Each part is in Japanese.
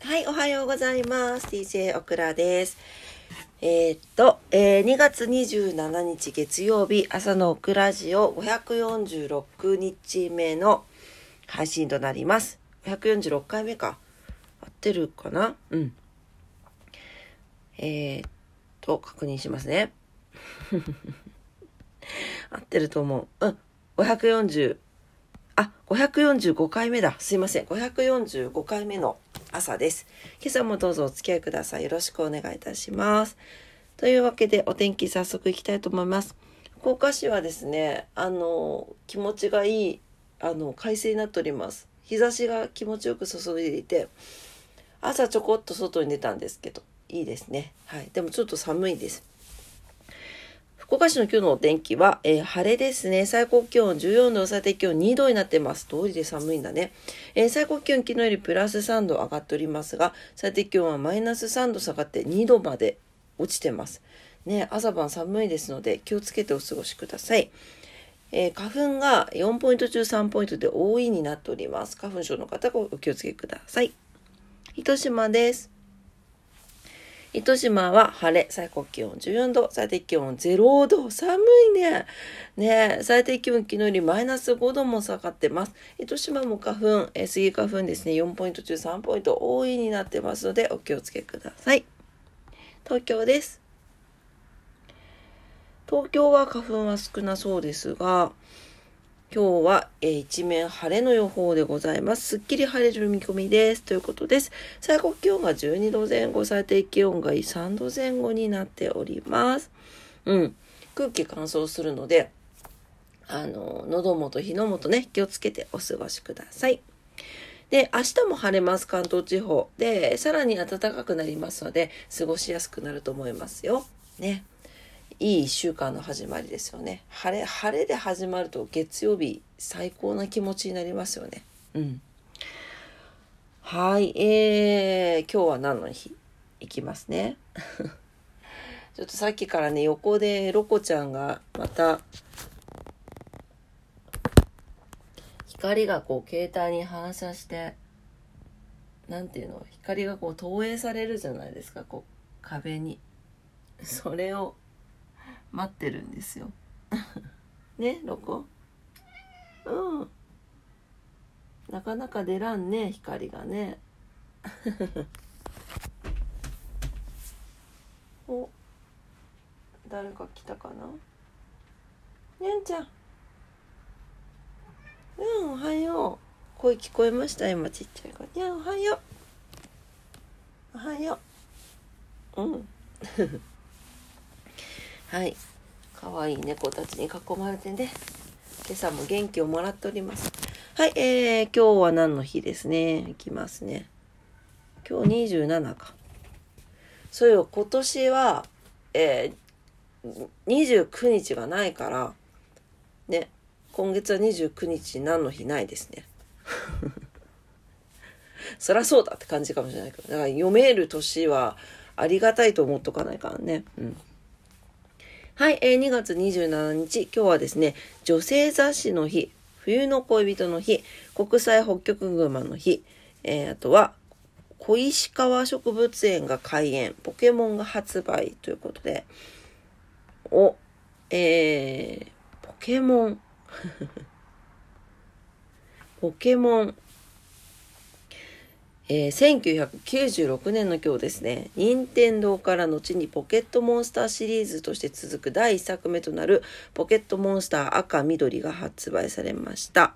はい、おはようございます。DJ オクラです。えーっと、えー2月27日月曜日朝のオクラジオ546日目の配信となります。546回目か。合ってるかな？うん。えーっと、確認しますね。合ってると思う。うん。540、あ、545回目だ。すいません。545回目の朝です。今朝もどうぞお付き合いください。よろしくお願いいたします。というわけで、お天気早速いきたいと思います。福岡市はですね、あの、気持ちがいい、あの、快晴になっております。日差しが気持ちよく注いでいて、朝ちょこっと外に出たんですけど、いいですね。はい。でもちょっと寒いです。福岡市の今日のお天気は、えー晴れですね。最高気温14度、最低気温2度になってます。通りで寒いんだね。えー最高気温昨日よりプラス3度上がっておりますが、最低気温はマイナス3度下がって2度まで落ちてます。ね、朝晩寒いですので気をつけてお過ごしください。えー花粉が4ポイント中3ポイントで多いになっております。花粉症の方お気をつけください。糸島です。糸島は晴れ、最高気温14度、最低気温0度、寒いね。ね最低気温昨日よりマイナス5度も下がってます。糸島も花粉、えースギ花粉ですね、4ポイント中3ポイント多いになってますので、お気をつけください。東京です。東京は花粉は少なそうですが、今日は、えー一面晴れの予報でございます。すっきり晴れる見込みです。ということです。最高気温が12度前後、最低気温が3度前後になっております。うん。空気乾燥するので、あの、喉元、火の元ね、気をつけてお過ごしください。で、明日も晴れます、関東地方。で、さらに暖かくなりますので、過ごしやすくなると思いますよ。ね。いい一週間の始まりですよね。晴れ、晴れで始まると月曜日最高な気持ちになりますよね。うん。はい、えー、今日は何の日？いきますね。ちょっとさっきからね、横でロコちゃんがまた、光がこう携帯に反射して、なんていうの、光がこう投影されるじゃないですか、こう壁に。それを待ってるんですよ。ね、ロコ？うん。なかなか出らんね、光がね。お、誰か来たかな？にゃんちゃん。うん、おはよう。声聞こえました？今ちっちゃい子。にゃん、おはよう。おはよう。うん。はい。可愛い猫たちに囲まれてね。今朝も元気をもらっております。はい、えー、今日は何の日ですね。いきますね。今日27か。そうよ、今年は、えー、29日がないから、ね、今月は29日何の日ないですね。そりゃそうだって感じかもしれないけど。だから読める年はありがたいと思っとかないからね。うん。はい、えー、2月27日、今日はですね、女性雑誌の日、冬の恋人の日、国際北極熊の日、えー、あとは、小石川植物園が開園、ポケモンが発売ということで、お、えー、ポケモン。ポケモン。えー1996年の今日ですね、任天堂から後にポケットモンスターシリーズとして続く第1作目となるポケットモンスター赤緑が発売されました。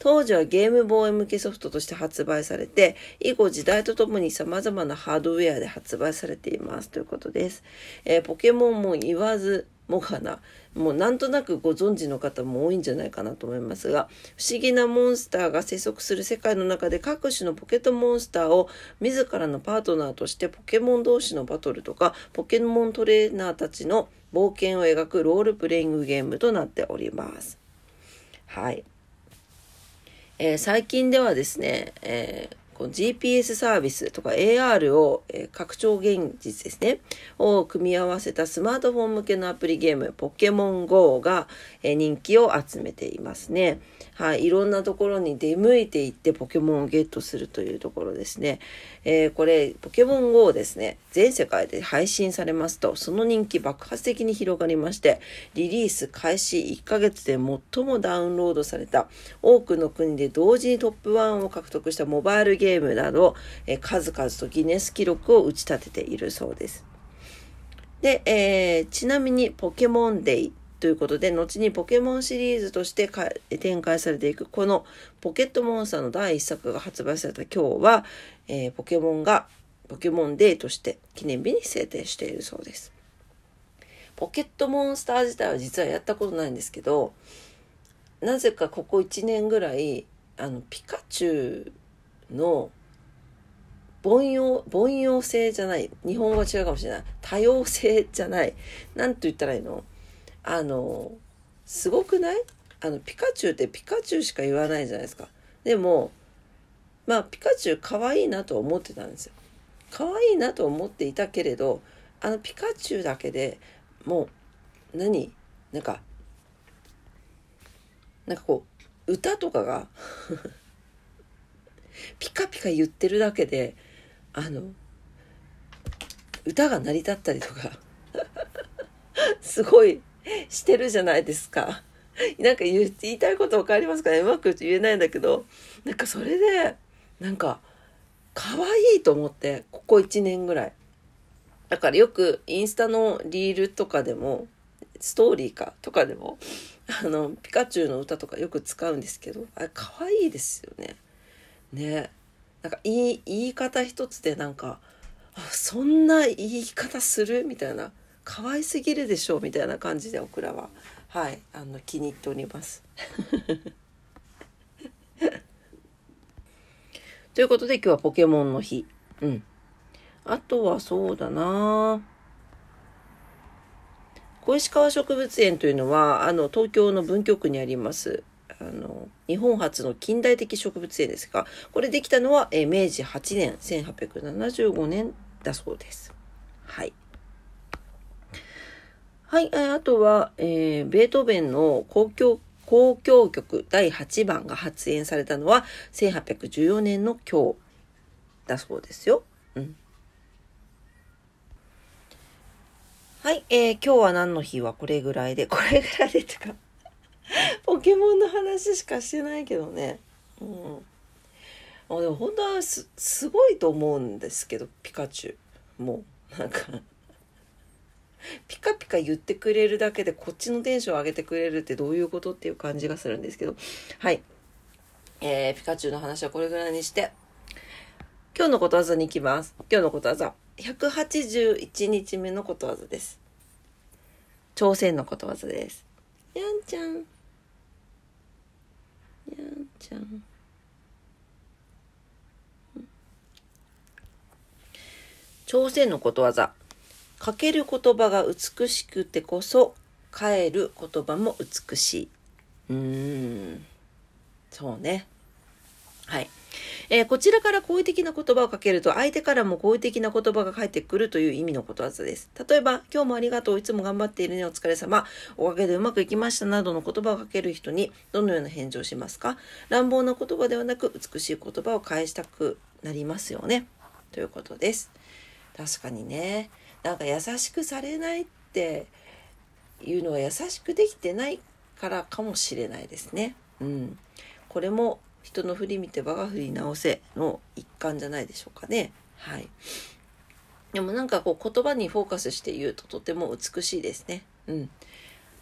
当時はゲームボーイ向けソフトとして発売されて、以後時代とともに様々なハードウェアで発売されていますということです。えーポケモンも言わずもがな、もうなんとなくご存知の方も多いんじゃないかなと思いますが、不思議なモンスターが生息する世界の中で各種のポケットモンスターを自らのパートナーとしてポケモン同士のバトルとか、ポケモントレーナーたちの冒険を描くロールプレイングゲームとなっております。はい。えー最近ではですね、えーこの GPS サービスとか AR を、えー、拡張現実ですね、を組み合わせたスマートフォン向けのアプリゲーム、ポケモン GO が、えー、人気を集めていますね。はい、いろんなところに出向いていってポケモンをゲットするというところですね。えー、これ、ポケモン GO ですね、全世界で配信されますと、その人気爆発的に広がりまして、リリース開始1ヶ月で最もダウンロードされた、多くの国で同時にトップ1を獲得したモバイルゲームなど、えー、数々とギネス記録を打ち立てているそうです。で、えー、ちなみにポケモンデイということで、後にポケモンシリーズとして展開されていく、このポケットモンスターの第1作が発売された今日は、えー、ポケモンがポケモンデーとして記念日に制定しているそうです。ポケットモンスター自体は実はやったことないんですけど、なぜかここ1年ぐらい、あの、ピカチュウの凡庸、凡庸性じゃない。日本語は違うかもしれない。多様性じゃない。なんと言ったらいいの？あのすごくない？あのピカチュウってピカチュウしか言わないじゃないですかでもまあピカチュウ可愛いなと思ってたんですよ可愛いなと思っていたけれどあのピカチュウだけでもう何？なんかなんかこう歌とかが ピカピカ言ってるだけであの歌が成り立ったりとか すごいしてるじゃないですか。なんか言いたいこと分かりますかね？うまく言えないんだけど、なんかそれで、なんか、可愛いと思って、ここ1年ぐらい。だからよくインスタのリールとかでも、ストーリーかとかでも、あの、ピカチュウの歌とかよく使うんですけど、あれ可愛いですよね。ね。なんか言い、言い方一つでなんか、あ、そんな言い方する？みたいな。可愛すぎるでしょ？みたいな感じでオクラは。はい。あの気に入っております。ということで今日はポケモンの日。うん。あとはそうだな。小石川植物園というのはあの東京の文京区にあります。あの日本初の近代的植物園ですがこれできたのは、え明治8年1875年だそうですはいはい、あとは、えー、ベートーベンの交響交響曲第8番が発演されたのは1814年の今日だそうですよ。うん。はい、えー、今日は何の日はこれぐらいで、これぐらいでってか ポケモンの話しかしてないけどね。うん。あでも本当はす、すごいと思うんですけど、ピカチュウ。もう、なんかピカピカ言ってくれるだけでこっちのテンション上げてくれるってどういうことっていう感じがするんですけど。はい。えー、ピカチュウの話はこれぐらいにして、今日のことわざに行きます。今日のことわざ。181日目のことわざです。朝鮮のことわざです。やんちゃん。んちゃん。朝鮮のことわざ。かける言葉が美しくてこそ、帰る言葉も美しい。うーん。そうね。はい。えー、こちらから好意的な言葉をかけると、相手からも好意的な言葉が返ってくるという意味のことわざです。例えば、今日もありがとう、いつも頑張っているね、お疲れ様、おかげでうまくいきましたなどの言葉をかける人に、どのような返事をしますか乱暴な言葉ではなく、美しい言葉を返したくなりますよね。ということです。確かにね。なんか優しくされないっていうのは優しくできてないからかもしれないですね。うん。これも人の振り見て我が振り直せの一環じゃないでしょうかね。はい。でもなんかこう言葉にフォーカスして言うととても美しいですね。うん。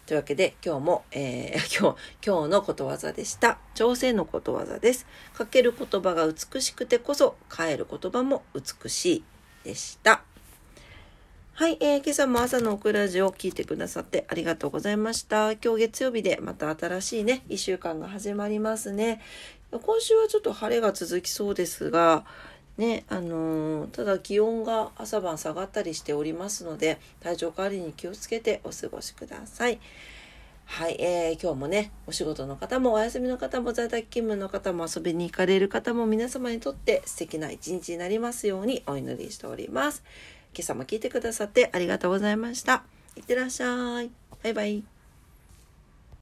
というわけで今日も、えー、今日、今日のことわざでした。朝鮮のことわざです。かける言葉が美しくてこそ、帰る言葉も美しいでした。はい、えー、今朝も朝のオクラジオを聞いてくださってありがとうございました。今日月曜日でまた新しいね、一週間が始まりますね。今週はちょっと晴れが続きそうですが、ね、あのー、ただ気温が朝晩下がったりしておりますので、体調管理に気をつけてお過ごしください。はい、えー、今日もね、お仕事の方もお休みの方も在宅勤務の方も遊びに行かれる方も皆様にとって素敵な一日になりますようにお祈りしております。今朝も聞いてくださってありがとうございました。いってらっしゃい。バイバイ。